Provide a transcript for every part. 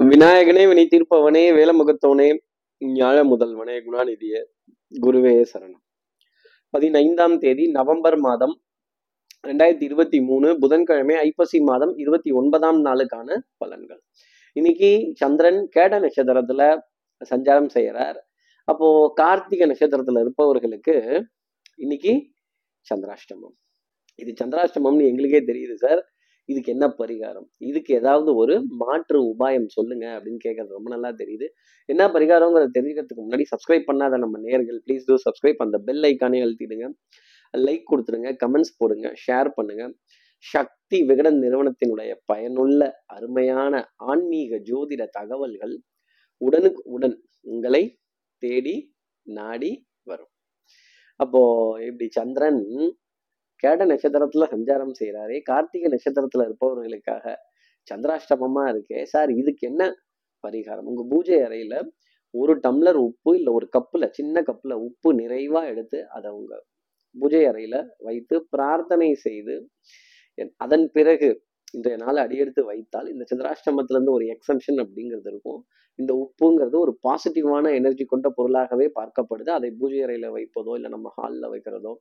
விநாயகனே வினை தீர்ப்பவனே வேலமுகத்தோனே ஞாழ முதல்வனே குணாநிதியே குருவே சரணம். பதினைந்தாம் தேதி நவம்பர் மாதம் ரெண்டாயிரத்தி இருபத்தி மூணு புதன்கிழமை ஐப்பசி மாதம் இருபத்தி ஒன்பதாம் நாளுக்கான பலன்கள். இன்னைக்கு சந்திரன் கேட நட்சத்திரத்துல சஞ்சாரம் செய்கிறார் அப்போ கார்த்திகை நட்சத்திரத்துல இருப்பவர்களுக்கு இன்னைக்கு சந்திராஷ்டமம். இது சந்திராஷ்டமம்னு எங்களுக்கே தெரியுது சார். இதுக்கு என்ன பரிகாரம்? இதுக்கு ஏதாவது ஒரு மாற்று உபாயம் சொல்லுங்க அப்படின்னு கேட்கறது ரொம்ப நல்லா தெரியுது. என்ன பரிகாரங்கிறத தெரிஞ்சுக்கிறதுக்கு முன்னாடி சப்ஸ்கிரைப் பண்ணாத நம்ம நேர்கள் ப்ளீஸ் டூ சப்ஸ்கிரைப் அந்த பெல் ஐக்கானே அழுத்திடுங்க. லைக் கொடுத்துருங்க கமெண்ட்ஸ் போடுங்க ஷேர் பண்ணுங்க. சக்தி விகடன் நிறுவனத்தினுடைய பயனுள்ள அருமையான ஆன்மீக ஜோதிட தகவல்கள் உடனுக்கு உடன் உங்களை தேடி நாடி வரும். அப்போ இப்படி சந்திரன் கேட நட்சத்திரத்துல சஞ்சாரம் செய்கிறாரே கார்த்திகை நட்சத்திரத்துல இருப்பவர்களுக்காக சந்திராஷ்டமமா இருக்கே. சார் இதுக்கு என்ன பரிகாரம்? உங்க பூஜை அறையில ஒரு டம்ளர் உப்பு இல்ல ஒரு கப்புல சின்ன கப்புல உப்பு நிறைவா எடுத்து அதை உங்க பூஜை அறையில வைத்து பிரார்த்தனை செய்து அதன் பிறகு இன்றைய நாள் அடியெடுத்து வைத்தால் இந்த சந்திராஷ்டமத்திலேருந்து ஒரு எக்ஸம்ஷன் அப்படிங்கிறது இருக்கும். இந்த உப்புங்கிறது ஒரு பாசிட்டிவான எனர்ஜி கொண்ட பொருளாகவே பார்க்கப்படுது. அதை பூஜை அறையில் வைப்பதோ இல்லை நம்ம ஹாலில் வைக்கிறதோ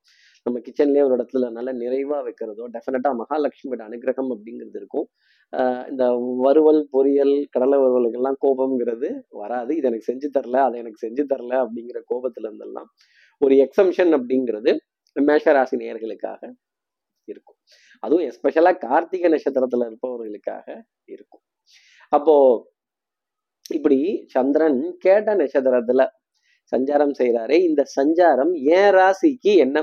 நம்ம கிச்சன்லேயே ஒரு இடத்துல நல்ல நிறைவாக வைக்கிறதோ டெஃபினட்டாக மகாலட்சுமியோட அனுகிரகம் அப்படிங்கிறது இருக்கும். இந்த வறுவல் பொரியல் கடலை வறுவலுக்கெல்லாம் கோபம்ங்கிறது வராது. இது எனக்கு செஞ்சு தரல அதை எனக்கு செஞ்சு தரல அப்படிங்கிற கோபத்துல இருந்தெல்லாம் ஒரு எக்ஸம்ஷன் அப்படிங்கிறது மேஷராசி நேர்களுக்காக இருக்கும். அதுவும் எஸ்பெஷலாக கார்த்திகை நட்சத்திரத்தில் இருப்பவர்களுக்காக இருக்கும். அப்போ இப்படி சந்திரன் கேட்ட நட்சத்திரத்துல சஞ்சாரம் செய்யறாரே இந்த சஞ்சாரம் ஏன் ராசிக்கு என்ன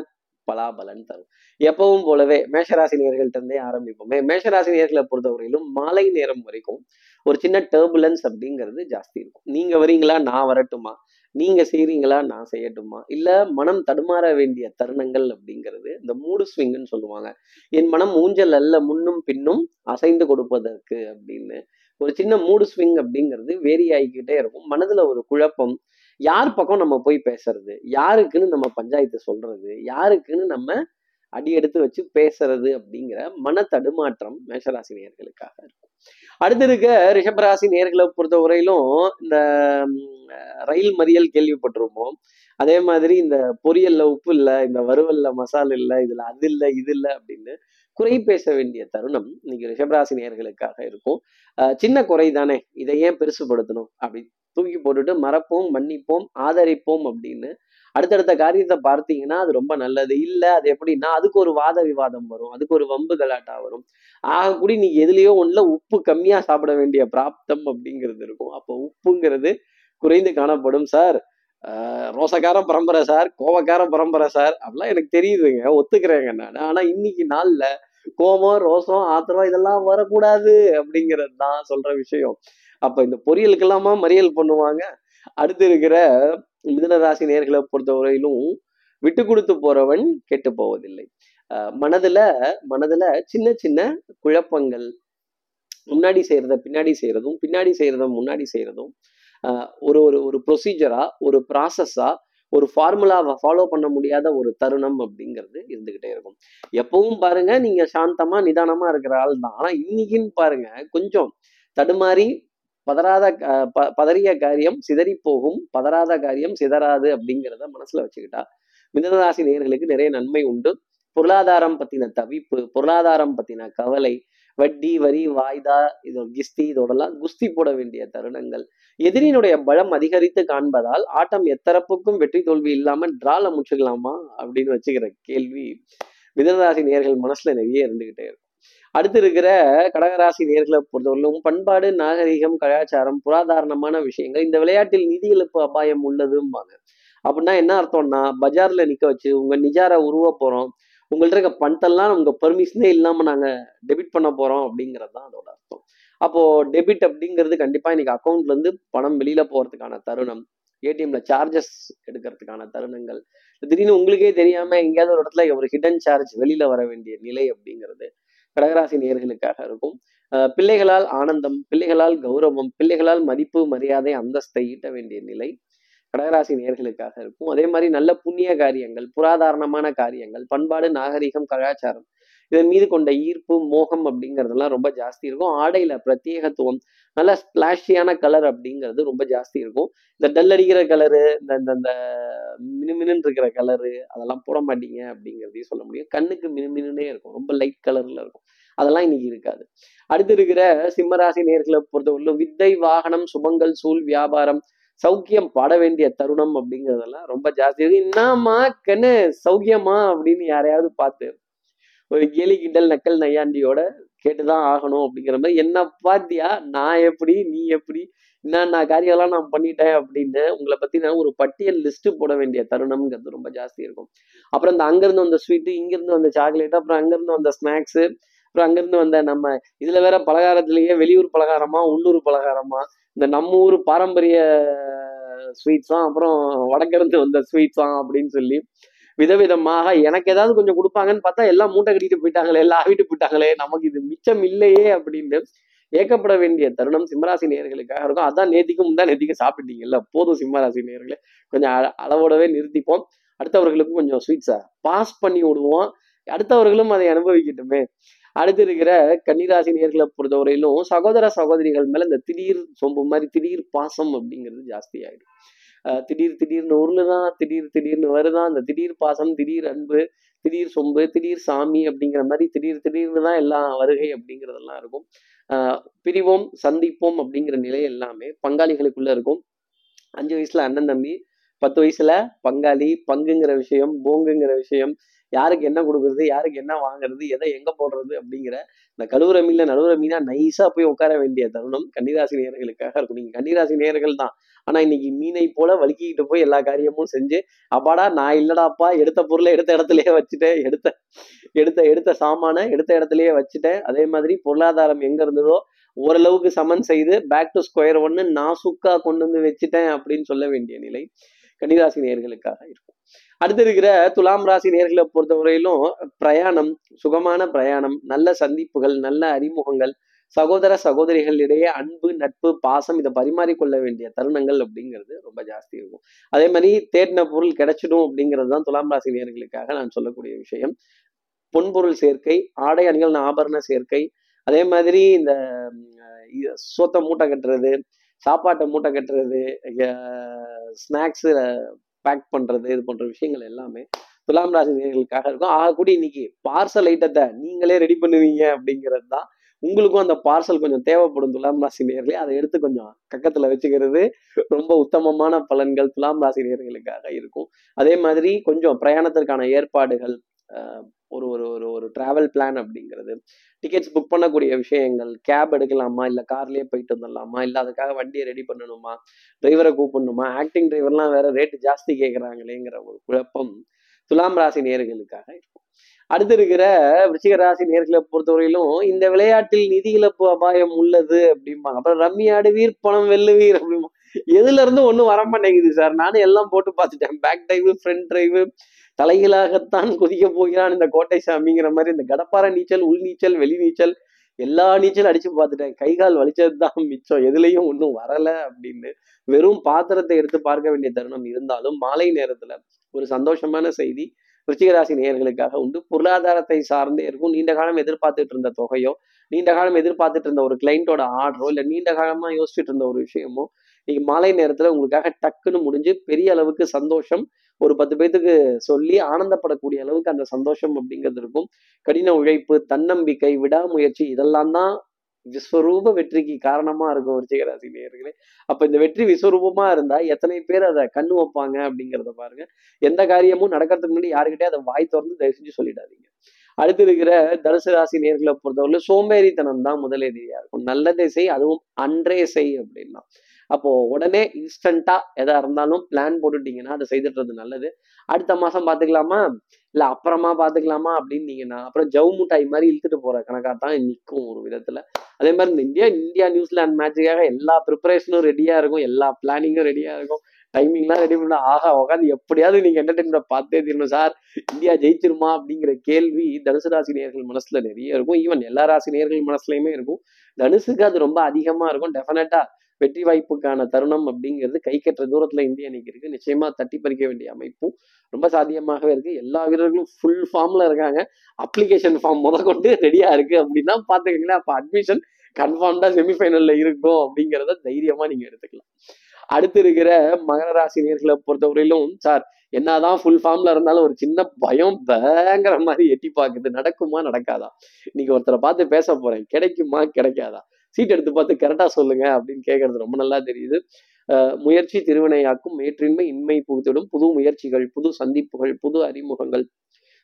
பலாபலன் தரும்? எப்பவும் போலவே மேஷராசி நேர்கள்ட்ட இருந்தே ஆரம்பிப்போமே. மேஷராசி நேர்களை பொறுத்தவரையிலும் மாலை நேரம் வரைக்கும் ஒரு சின்ன டேர்புலன்ஸ் அப்படிங்கிறது ஜாஸ்தி இருக்கும். நீங்க வரீங்களா நான் வரட்டுமா? நீங்க செய்றீங்களா? நான் செய்யட்டுமா? இல்ல மனம் தடுமாற வேண்டிய தருணங்கள் அப்படிங்கிறது இந்த மூடு ஸ்விங்னு சொல்லுவாங்க. என் மனம் ஊஞ்சல் அல்ல முன்னும் பின்னும் அசைந்து கொடுப்பதற்கு அப்படின்னு. ஒரு சின்ன மூடு ஸ்விங் அப்படிங்கிறது வேரி ஆகிக்கிட்டே இருக்கும். மனதுல ஒரு குழப்பம். யார் பக்கம் நம்ம போய் பேசுறது? யாருக்குன்னு நம்ம பஞ்சாயத்து சொல்றது? யாருக்குன்னு நம்ம அடி எடுத்து வச்சு பேசுறது அப்படிங்கிற மன தடுமாற்றம் மேஷராசினியர்களுக்காக இருக்கும். அடுத்து இருக்க ரிஷபராசி நேர்களை பொறுத்த வரையிலும் இந்த ரயில் மறியல் கேள்விப்பட்டிருப்போம். அதே மாதிரி இந்த பொரியல்ல உப்பு இல்லை இந்த வறுவல்ல மசால் இல்லை இதுல அது இல்லை இது இல்லை அப்படின்னு குறை பேச வேண்டிய தருணம் இன்னைக்கு ரிஷபராசி நேர்களுக்காக இருக்கும். சின்ன குறை தானே இதை ஏன் பெருசுபடுத்தணும் அப்படி தூக்கி போட்டுட்டு மறப்போம் மன்னிப்போம் ஆதரிப்போம் அப்படின்னு அடுத்தடுத்த காரியத்தை பார்த்தீங்கன்னா அது ரொம்ப நல்லது. இல்லை அது எப்படின்னா அதுக்கு ஒரு வாத விவாதம் வரும். அதுக்கு ஒரு வம்பு கலாட்டா வரும். ஆக கூடி நீ எதுலேயோ ஒண்ணுல உப்பு கம்மியா சாப்பிட வேண்டிய பிராப்தம் அப்படிங்கிறது இருக்கும். அப்போ உப்புங்கிறது குறைந்து காணப்படும் சார். ரோசக்கார பரம்பரை சார். கோவக்கார பரம்பரை சார். அப்படிலாம் எனக்கு தெரியுதுங்க. ஒத்துக்கிறேங்க நான். ஆனா இன்னைக்கு நாள்ல கோபம் ரோசம் ஆத்திரம் இதெல்லாம் வரக்கூடாது அப்படிங்கிறது தான் சொல்ற விஷயம். அப்ப இந்த பொரியலுக்கெல்லாமா மறியல் பண்ணுவாங்க. அடுத்து இருக்கிற மிதனராசி நேர்களை பொறுத்தவரையிலும் விட்டு கொடுத்து போறவன் கெட்டு போவதில்லை. மனதுல மனதுல சின்ன சின்ன குழப்பங்கள். முன்னாடி செய்யறத பின்னாடி செய்யறதும் பின்னாடி செய்யறத முன்னாடி செய்யறதும் ஒரு ஒரு ஒரு ப்ரொசீஜரா ஒரு ப்ராசஸா ஒரு ஃபார்முலாவை ஃபாலோ பண்ண முடியாத ஒரு தருணம் அப்படிங்கிறது இருந்துகிட்டே இருக்கும். எப்பவும் பாருங்க நீங்க சாந்தமா நிதானமா இருக்கிற ஆள் தான் ஆனா இன்னைக்குன்னு பாருங்க கொஞ்சம் தடுமாறி பதறாத ப பதறிய காரியம் சிதறி போகும் பதறாத காரியம் சிதறாது அப்படிங்கிறத மனசுல வச்சுக்கிட்டா மிதனராசி நேர்களுக்கு நிறைய நன்மை உண்டு. பொருளாதாரம் பத்தின தவிப்பு பொருளாதாரம் பத்தின கவலை வட்டி வரி வாய்தா இதோ கிஸ்தி இதோடலாம் குஸ்தி போட வேண்டிய தருணங்கள். எதிரியினுடைய பலம் அதிகரித்து காண்பதால் ஆட்டம் எத்தரப்புக்கும் வெற்றி தோல்வி இல்லாம டிரால முடிச்சுக்கலாமா அப்படின்னு வச்சுக்கிற கேள்வி மிதனராசி நேர்கள் மனசுல நிறைய இருந்துகிட்டே இருக்கும். அடுத்து இருக்கிற கடகராசி நேர்களை பொறுத்தவரையிலும் பண்பாடு நாகரிகம் கலாச்சாரம் புராதாரணமான விஷயங்கள் இந்த விளையாட்டில் நிதி இழப்பு அபாயம் உள்ளதும்பாங்க. அப்படின்னா என்ன அர்த்தம்னா பஜார்ல நிக்க வச்சு உங்க நிஜார உருவ போறோம். உங்கள்ட்ட இருக்க பணத்தெல்லாம் உங்க பெர்மிஷனே இல்லாம நாங்க டெபிட் பண்ண போறோம் அப்படிங்கிறது தான் அதோட அர்த்தம். அப்போ டெபிட் அப்படிங்கிறது கண்டிப்பா இன்னைக்கு அக்கௌண்ட்ல இருந்து பணம் வெளியில போறதுக்கான தருணம். ஏடிஎம்ல சார்ஜஸ் எடுக்கிறதுக்கான தருணங்கள். திடீர்னு உங்களுக்கே தெரியாம எங்கேயாவது ஒரு இடத்துல ஒரு ஹிடன் சார்ஜ் வெளியில வர வேண்டிய நிலை அப்படிங்கிறது. கடகராசி நேர்களுக்காக இருக்கும் பிள்ளைகளால் ஆனந்தம் பிள்ளைகளால் கௌரவம் பிள்ளைகளால் மதிப்பு மரியாதை அந்தஸ்தை ஈட்ட வேண்டிய நிலை கடகராசி நேர்களுக்காக இருக்கும். அதே மாதிரி நல்ல புண்ணிய காரியங்கள் புராதாரணமான காரியங்கள் பண்பாடு நாகரிகம் கலாச்சாரம் இதன் மீது கொண்ட ஈர்ப்பு மோகம் அப்படிங்கிறதெல்லாம் ரொம்ப ஜாஸ்தி இருக்கும். ஆடையில பிரத்யேகத்துவம் நல்ல ஸ்பிளாஷியான கலர் அப்படிங்கிறது ரொம்ப ஜாஸ்தி இருக்கும். இந்த டல் அடிக்கிற கலரு இந்த இந்த இந்த மினுமினுன்னு இருக்கிற கலரு அதெல்லாம் போட மாட்டீங்க அப்படிங்கிறதையும் சொல்ல முடியும். கண்ணுக்கு மினுமினுனே இருக்கும். ரொம்ப லைட் கலர்ல இருக்கும். அதெல்லாம் இன்னைக்கு இருக்காது. அடுத்து இருக்கிற சிம்மராசி நேர்களை பொறுத்தவரையிலும் வித்தை வாகனம் சுபங்கள் சூழ் வியாபாரம் சௌக்கியம் பாட வேண்டிய தருணம் அப்படிங்கிறதெல்லாம் ரொம்ப ஜாஸ்தி இருக்கு. என்னம்மா கண்ணு சௌக்கியமா அப்படின்னு யாரையாவது பார்த்து ஒரு கேலி கிண்டல் நக்கல் நையாண்டியோட கேட்டுதான் ஆகணும் அப்படிங்கிற மாதிரி என்ன பாத்தியா நான் எப்படி? நீ எப்படி? என்னென்ன காரியம்லாம் நான் பண்ணிட்டேன் அப்படின்னு உங்களை பத்தி நான் ஒரு பட்டியல் லிஸ்ட் போட வேண்டிய தருணம்ங்கிறது ரொம்ப ஜாஸ்தி இருக்கும். அப்புறம் இந்த அங்கிருந்து வந்த ஸ்வீட்டு இங்கிருந்து வந்த சாக்லேட் அப்புறம் அங்கிருந்து வந்த ஸ்நாக்ஸ் அப்புறம் அங்கிருந்து வந்த நம்ம இதுல வேற பலகாரத்திலேயே வெளியூர் பலகாரமா உள்ளூர் பலகாரமா இந்த நம்ம ஊர் பாரம்பரிய ஸ்வீட்ஸாம் அப்புறம் வடக்கிருந்து வந்த ஸ்வீட்ஸாம் அப்படின்னு சொல்லி விதவிதமாக எனக்கு ஏதாவது கொஞ்சம் கொடுப்பாங்கன்னு பார்த்தா எல்லாம் மூட்டை கட்டிட்டு போயிட்டாங்களே எல்லாம் ஆவிட்டு போயிட்டாங்களே நமக்கு இது மிச்சம் இல்லையே அப்படின்னு ஏக்கப்பட வேண்டிய தருணம் சிம்மராசி நேர்களுக்காக இருக்கும். அதான் நேத்திக்கும் தான் நேத்திக்கு சாப்பிட்டீங்கல்ல போதும் சிம்மராசி நேயர்களே. கொஞ்சம் அளவோடவே நிறுத்திப்போம். அடுத்தவர்களுக்கும் கொஞ்சம் ஸ்வீட்ஸை பாஸ் பண்ணி விடுவோம். அடுத்தவர்களும் அதை அனுபவிக்கட்டுமே. அடுத்து இருக்கிற கன்னிராசி நேர்களை பொறுத்தவரையிலும் சகோதர சகோதரிகள் மேல இந்த திடீர் சொம்பு மாதிரி திடீர் பாசம் அப்படிங்கிறது ஜாஸ்தி ஆயிடும். திடீர் திடீர்னு உருளுதான் திடீர் திடீர்னு வருதான். அந்த திடீர் பாசம் திடீர் அன்பு திடீர் சொம்பு திடீர் சாமி அப்படிங்கிற மாதிரி திடீர் திடீர்னு தான் எல்லாம் வருகை அப்படிங்கிறதெல்லாம் இருக்கும். பிரிவோம் சந்திப்போம் அப்படிங்கிற நிலை எல்லாமே பங்காளிகளுக்குள்ள இருக்கும். அஞ்சு வயசுல அண்ணன் தம்பி பத்து வயசுல பங்காளி பங்குங்கிற விஷயம் போங்குங்கிற விஷயம் யாருக்கு என்ன கொடுக்குறது யாருக்கு என்ன வாங்குறது எதை எங்க போடுறது அப்படிங்கிற இந்த கழுவுற மீன்ல நழுவுற மீனா நைஸா போய் உட்கார வேண்டிய தருணம் கன்னிராசி நேர்களுக்காக இருக்கும். நீங்க கன்னிராசி நேர்கள் தான். ஆனா இன்னைக்கு மீனை போல வலிக்கிட்டு போய் எல்லா காரியமும் செஞ்சு அப்பாடா நான் இல்லடாப்பா எடுத்த பொருளை எடுத்த இடத்துலயே வச்சுட்டேன். எடுத்த எடுத்த எடுத்த சாமானை எடுத்த இடத்துலயே வச்சுட்டேன். அதே மாதிரி பொருளாதாரம் எங்க இருந்ததோ ஓரளவுக்கு சமன் செய்து பேக் டு ஸ்கொயர் ஒன்னு நான் சுக்கா கொண்டு வந்து வச்சுட்டேன் அப்படின்னு சொல்ல வேண்டிய நிலை. கன்னிராசி நேயர்களுக்காக இருக்கும். அடுத்து இருக்கிற துலாம் ராசி நேர்களை பொறுத்தவரையிலும் பிரயாணம் சுகமான பிரயாணம் நல்ல சந்திப்புகள் நல்ல அறிமுகங்கள் சகோதர சகோதரிகளிடையே அன்பு நட்பு பாசம் இதை பரிமாறிக்கொள்ள வேண்டிய தருணங்கள் அப்படிங்கிறது ரொம்ப ஜாஸ்தி இருக்கும். அதே மாதிரி தேடின பொருள் கிடைச்சிடும் அப்படிங்கிறது தான் துலாம் ராசி நேர்களுக்காக நான் சொல்லக்கூடிய விஷயம். பொன்பொருள் சேர்க்கை ஆடை அணிகள் ஆபரண சேர்க்கை அதே மாதிரி இந்த சோத்தை மூட்டை கட்டுறது சாப்பாட்டை மூட்டை கட்டுறது ஸ்நாக்ஸு பேக் பண்ணுறது இது போன்ற விஷயங்கள் எல்லாமே துலாம் ராசி நேர்களுக்காக இருக்கும் ஆகக்கூடிய இன்னைக்கு பார்சல் ஐட்டத்தை நீங்களே ரெடி பண்ணுவீங்க அப்படிங்கிறது தான் உங்களுக்கும் அந்த பார்சல் கொஞ்சம் தேவைப்படும் துலாம் ராசி நேர்களே அதை எடுத்து கொஞ்சம் கக்கத்தில் வச்சுக்கிறது ரொம்ப உத்தமமான பலன்கள் துலாம் ராசி நேர்களுக்காக இருக்கும். அதே மாதிரி கொஞ்சம் பிரயாணத்திற்கான ஏற்பாடுகள் ஒரு ஒரு ஒரு ஒரு டிராவல் பிளான் அப்படிங்கிறது. டிக்கெட்ஸ் புக் பண்ணக்கூடிய விஷயங்கள் கேப் எடுக்கலாமா? இல்லை கார்லேயே போயிட்டு வந்துடலாமா? இல்லை அதுக்காக வண்டியை ரெடி பண்ணணுமா? டிரைவரை கூப்பிடணுமா? ஆக்டிங் டிரைவர்லாம் வேற ரேட்டு ஜாஸ்தி கேட்குறாங்களேங்கிற ஒரு குழப்பம் துலாம் ராசி நேர்களுக்காக இருக்கும். அடுத்து இருக்கிற விருச்சிக ராசி நேர்களை பொறுத்தவரையிலும் இந்த விளையாட்டில் நிதி இழப்பு அபாயம் உள்ளது அப்படிம்பாங்க அப்புறம் ரம்மி ஆடுவீர் பணம் வெல்லுவீர் அப்படிமா எதுல இருந்து ஒன்றும் வர மாட்டேங்குது சார். நானும் எல்லாம் போட்டு பார்த்துட்டேன். பேக் டிரைவு ஃப்ரண்ட் டிரைவு தலைகளாகத்தான் குதிக்க போகிறான் இந்த கோட்டை சாமிங்கிற மாதிரி இந்த கடப்பாறை நீச்சல் உள் நீச்சல் வெளி நீச்சல் எல்லா நீச்சல் அடிச்சு பார்த்துட்டேன். கை கால் வலிச்சது தான் மிச்சம். எதுலையும் ஒன்றும் வரல அப்படின்னு வெறும் பாத்திரத்தை எடுத்து பார்க்க வேண்டிய தருணம் இருந்தாலும் மாலை நேரத்துல ஒரு சந்தோஷமான செய்தி விருச்சிகராசி நேயர்களுக்காக உண்டு. பொருளாதாரத்தை சார்ந்தே இருக்கும். நீண்ட காலம் எதிர்பார்த்துட்டு இருந்த தொகையோ நீண்ட காலம் எதிர்பார்த்துட்டு இருந்த ஒரு கிளைண்ட்டோட ஆர்டரோ இல்லை நீண்ட காலமா யோசிச்சுட்டு இருந்த ஒரு விஷயமோ இன்னைக்கு மாலை நேரத்துல உங்களுக்காக டக்குன்னு முடிஞ்சு பெரிய அளவுக்கு சந்தோஷம் ஒரு பத்து பேத்துக்கு சொல்லி ஆனந்தப்படக்கூடிய அளவுக்கு அந்த சந்தோஷம் அப்படிங்கிறது இருக்கும். கடின உழைப்பு தன்னம்பிக்கை விடாமுயற்சி இதெல்லாம் தான் விஸ்வரூப வெற்றிக்கு காரணமா இருக்கும் விருச்சிகராசி நேயர்களே. அப்ப இந்த வெற்றி விஸ்வரூபமா இருந்தா எத்தனை பேர் அதை கண்ணு வைப்பாங்க அப்படிங்கிறத பாருங்க. எந்த காரியமும் நடக்கிறதுக்கு முன்னாடி யாருக்கிட்டே அதை வாய் திறந்து தயவு செஞ்சு சொல்லிடாதீங்க. அடுத்து இருக்கிற தனுசு ராசி நேர்களை பொறுத்தவரை சோம்பேறித்தனம் தான் முதலேதியா இருக்கும். நல்லதே செய் அதுவும் அன்றே செய் அப்படின்னா அப்போ உடனே இன்ஸ்டண்டா எதா இருந்தாலும் பிளான் போட்டுட்டீங்கன்னா அதை செய்துட்டுறது நல்லது. அடுத்த மாசம் பாத்துக்கலாமா இல்ல அப்புறமா பாத்துக்கலாமா அப்படின்னீங்கன்னா அப்புறம் ஜவு முட்டாய் மாதிரி இழுத்துட்டு போற கணக்கா தான் நிற்கும் ஒரு விதத்துல. அதே மாதிரி இந்த இந்தியா இந்தியா நியூசிலாந்து மேட்சுக்காக எல்லா ப்ரிப்பரேஷனும் ரெடியா இருக்கும் எல்லா பிளானிங்கும் ரெடியா இருக்கும். டைமிங்லாம் ரெடி பண்ண ஆகா உட்காந்து எப்படியாவது நீங்க என்டர்டைன்மெண்ட் பார்த்தே தீரணும். சார் இந்தியா ஜெயிச்சிருமா அப்படிங்கிற கேள்வி தனுசு ராசி நேர்கள் மனசுல நிறைய இருக்கும். ஈவன் எல்லா ராசி நேர்கள் மனசுலயுமே இருக்கும். தனுசுக்கு அது ரொம்ப அதிகமா இருக்கும். டெஃபினட்டா வெற்றி வாய்ப்புக்கான தருணம் அப்படிங்கிறது கை கட்டுற தூரத்துல இந்திய அணிக்கு இருக்கு. நிச்சயமா தட்டி பறிக்க வேண்டிய அமைப்பும் ரொம்ப சாத்தியமாகவே இருக்கு. எல்லா வீரர்களும் ஃபுல் ஃபார்ம்ல இருக்காங்க. அப்ளிகேஷன் ஃபார்ம் முத கொண்டு ரெடியா இருக்கு அப்படின்னா பாத்துக்கீங்களேன் அப்ப அட்மிஷன் கன்ஃபார்ம்டா செமிஃபைனல்ல இருக்கும் அப்படிங்கிறத தைரியமா நீங்க எடுத்துக்கலாம். அடுத்து இருக்கிற மகர ராசி நேர்களை பொறுத்தவரையிலும் சார் என்னதான் ஃபுல் ஃபார்ம்ல இருந்தாலும் ஒரு சின்ன பயம் பயங்கர மாதிரி எட்டி பாக்குது நடக்குமா நடக்காதா? இன்னைக்கு ஒருத்தரை பார்த்து பேச போறேன். கிடைக்குமா கிடைக்காதா? சீட் எடுத்து பார்த்து கரெக்டா சொல்லுங்க அப்படின்னு கேட்கறது ரொம்ப நல்லா தெரியுது. முயற்சி திருவினையாக்கும் மேற்றின்மை இன்மை புகுத்திடும். புது முயற்சிகள் புது சந்திப்புகள் புது அறிமுகங்கள்.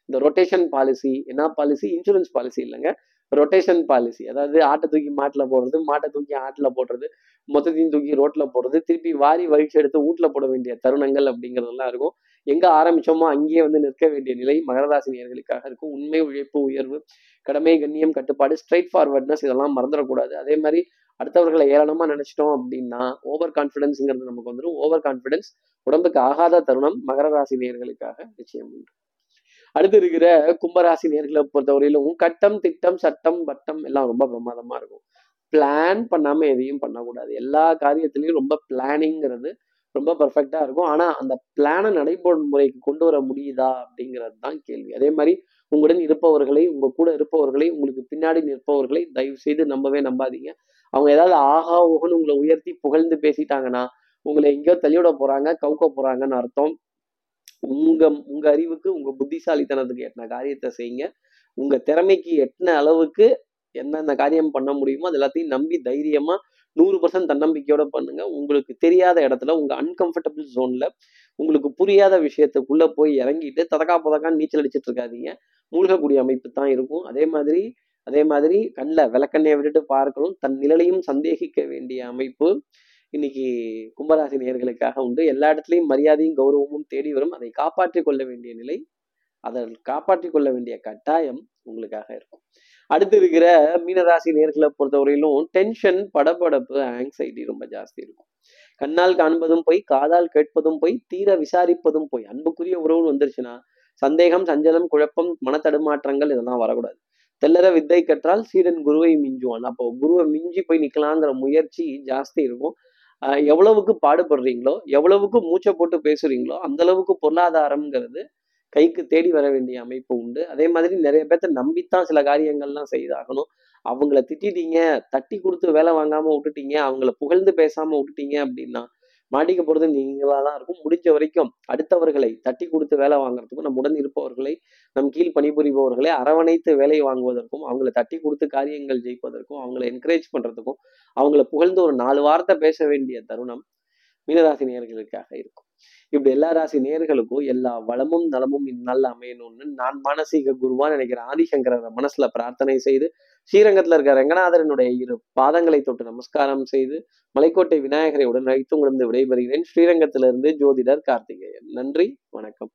இந்த ரொட்டேஷன் பாலிசி என்ன பாலிசி இன்சூரன்ஸ் பாலிசி இல்லைங்க. ரொட்டேஷன் பாலிசி அதாவது ஆட்டை தூக்கி மாட்டில் போடுறது மாட்டை தூக்கி ஆட்டில் போடுறது மொத்தத்தையும் தூக்கி ரோட்டில் போடுறது திருப்பி வாரி வழிச்சு எடுத்து வீட்டில் போட வேண்டிய தருணங்கள் அப்படிங்கிறதெல்லாம் இருக்கும். எங்கே ஆரம்பிச்சோமோ அங்கேயே வந்து நிற்க வேண்டிய நிலை மகராசினியர்களுக்காக இருக்கும். உண்மை உழைப்பு உயர்வு கடமை கண்ணியம் கட்டுப்பாடு ஸ்ட்ரைட் ஃபார்வர்ட்னஸ் இதெல்லாம் மறந்துடக்கூடாது. அதே மாதிரி அடுத்தவர்களை ஏளனமா நினச்சிட்டோம் அப்படின்னா ஓவர் கான்ஃபிடென்ஸுங்கிறது நமக்கு வந்துடும் ஓவர் கான்ஃபிடென்ஸ் உடம்புக்கு ஆகாத தருணம் மகர ராசி நேர்களுக்காக நிச்சயம் உண்டு. அடுத்து இருக்கிற கும்பராசி நேர்களை பொறுத்தவரையிலும் கட்டம் திட்டம் சட்டம் வட்டம் எல்லாம் ரொம்ப பிரமாதமா இருக்கும். பிளான் பண்ணாம எதையும் பண்ணக்கூடாது. எல்லா காரியத்திலையும் ரொம்ப பிளானிங்கிறது ரொம்ப பர்ஃபெக்டா இருக்கும். ஆனா அந்த பிளானை முறைக்கு கொண்டு வர முடியுதா அப்படிங்கிறது தான் கேள்வி. அதே மாதிரி உங்களுடன் இருப்பவர்களை உங்க கூட இருப்பவர்களை உங்களுக்கு பின்னாடி நிற்பவர்களை தயவு செய்து நம்பவே நம்பாதீங்க. அவங்க ஏதாவது ஆஹா ஓகன்னு உங்களை உயர்த்தி புகழ்ந்து பேசிட்டாங்கன்னா உங்களை எங்கேயோ தள்ளிவிட போறாங்க கவுக்க போறாங்கன்னு அர்த்தம். உங்க உங்க அறிவுக்கு உங்க புத்திசாலித்தனத்துக்கு எட்டின காரியத்தை செய்யுங்க. உங்க திறமைக்கு எட்டின அளவுக்கு என்னென்ன காரியம் பண்ண முடியுமோ அது எல்லாத்தையும் நம்பி தைரியமா நூறு பர்சன்ட் தன்னம்பிக்கையோட பண்ணுங்க. உங்களுக்கு தெரியாத இடத்துல உங்க அன்கம்ஃபர்டபுள் ஜோன்ல உங்களுக்கு புரியாத விஷயத்துக்குள்ள போய் இறங்கிட்டு ததக்கா புதக்கான்னு நீச்சல் அடிச்சிட்டு இருக்காதீங்க. மூழ்கக்கூடிய அமைப்பு தான் இருக்கும். அதே மாதிரி அதே மாதிரி கண்ணில் விளக்கண்ணையை விட்டுட்டு பார்க்கணும். தன் நிழலையும் சந்தேகிக்க வேண்டிய அமைப்பு. இன்னைக்கு கும்பராசி நேர்களுக்காக உண்டு. எல்லா இடத்துலையும் மரியாதையும் கௌரவமும் தேடி வரும். அதை காப்பாற்றி கொள்ள வேண்டிய நிலை அதை காப்பாற்றிக் கொள்ள வேண்டிய கட்டாயம் உங்களுக்காக இருக்கும். அடுத்து இருக்கிற மீனராசி நேர்களை பொறுத்தவரையிலும் டென்ஷன் படபடப்பு ஆங்ஸைட்டி ரொம்ப ஜாஸ்தி இருக்கும். கண்ணால் காண்பதும் போய் காதால் கேட்பதும் போய் தீர விசாரிப்பதும் போய் அன்புக்குரிய உறவுன்னு வந்துருச்சுன்னா சந்தேகம் சஞ்சலம் குழப்பம் மனத்தடுமாற்றங்கள் இதெல்லாம் வரக்கூடாது. தெல்லற வித்தை கற்றால் சீடன் குருவை மிஞ்சுவான். அப்போ குருவை மிஞ்சி போய் நிக்கலாங்கிற முயற்சி ஜாஸ்தி இருக்கும். எவ்வளவுக்கு பாடுபடுறீங்களோ எவ்வளவுக்கு மூச்சை போட்டு பேசுறீங்களோ அந்த அளவுக்கு பொருளாதாரம்ங்கிறது கைக்கு தேடி வர வேண்டிய அமைப்பு உண்டு. அதே மாதிரி நிறைய பேர்த்த நம்பித்தான் சில காரியங்கள்லாம் செய்தாகணும். அவங்கள திட்டிட்டீங்க தட்டி கொடுத்து வேலை வாங்காம விட்டுட்டீங்க அவங்கள புகழ்ந்து பேசாம விட்டுட்டீங்க அப்படின்னா மாட்டிக்க போறது நீங்களா தான் இருக்கும். முடிஞ்ச வரைக்கும் அடுத்தவர்களை தட்டி கொடுத்து வேலை வாங்குறதுக்கும் நம்முடன் இருப்பவர்களை நம் கீழ் பணிபுரிபவர்களை அரவணைத்து வேலை வாங்குவதற்கும் அவங்கள தட்டி கொடுத்து காரியங்கள் ஜெயிப்பதற்கும் அவங்கள என்கரேஜ் பண்றதுக்கும் அவங்கள புகழ்ந்து ஒரு நாலு வார்த்தை பேச வேண்டிய தருணம் மீனராசி நேர்களுக்காக இருக்கும். இப்படி எல்லா ராசி நேர்களுக்கும் எல்லா வளமும் நலமும் இந்நாள் அமையணும்னு நான் மானசீக குருவா நினைக்கிறேன் ஆதிசங்கர மனசுல பிரார்த்தனை செய்து ஸ்ரீரங்கத்துல இருக்க ரங்கநாதரனுடைய இரு பாதங்களை தொட்டு நமஸ்காரம் செய்து மலைக்கோட்டை விநாயகரை உடன் வைத்து உணர்ந்து விடைபெறுகிறேன். ஸ்ரீரங்கத்திலிருந்து ஜோதிடர் கார்த்திகேயன். நன்றி வணக்கம்.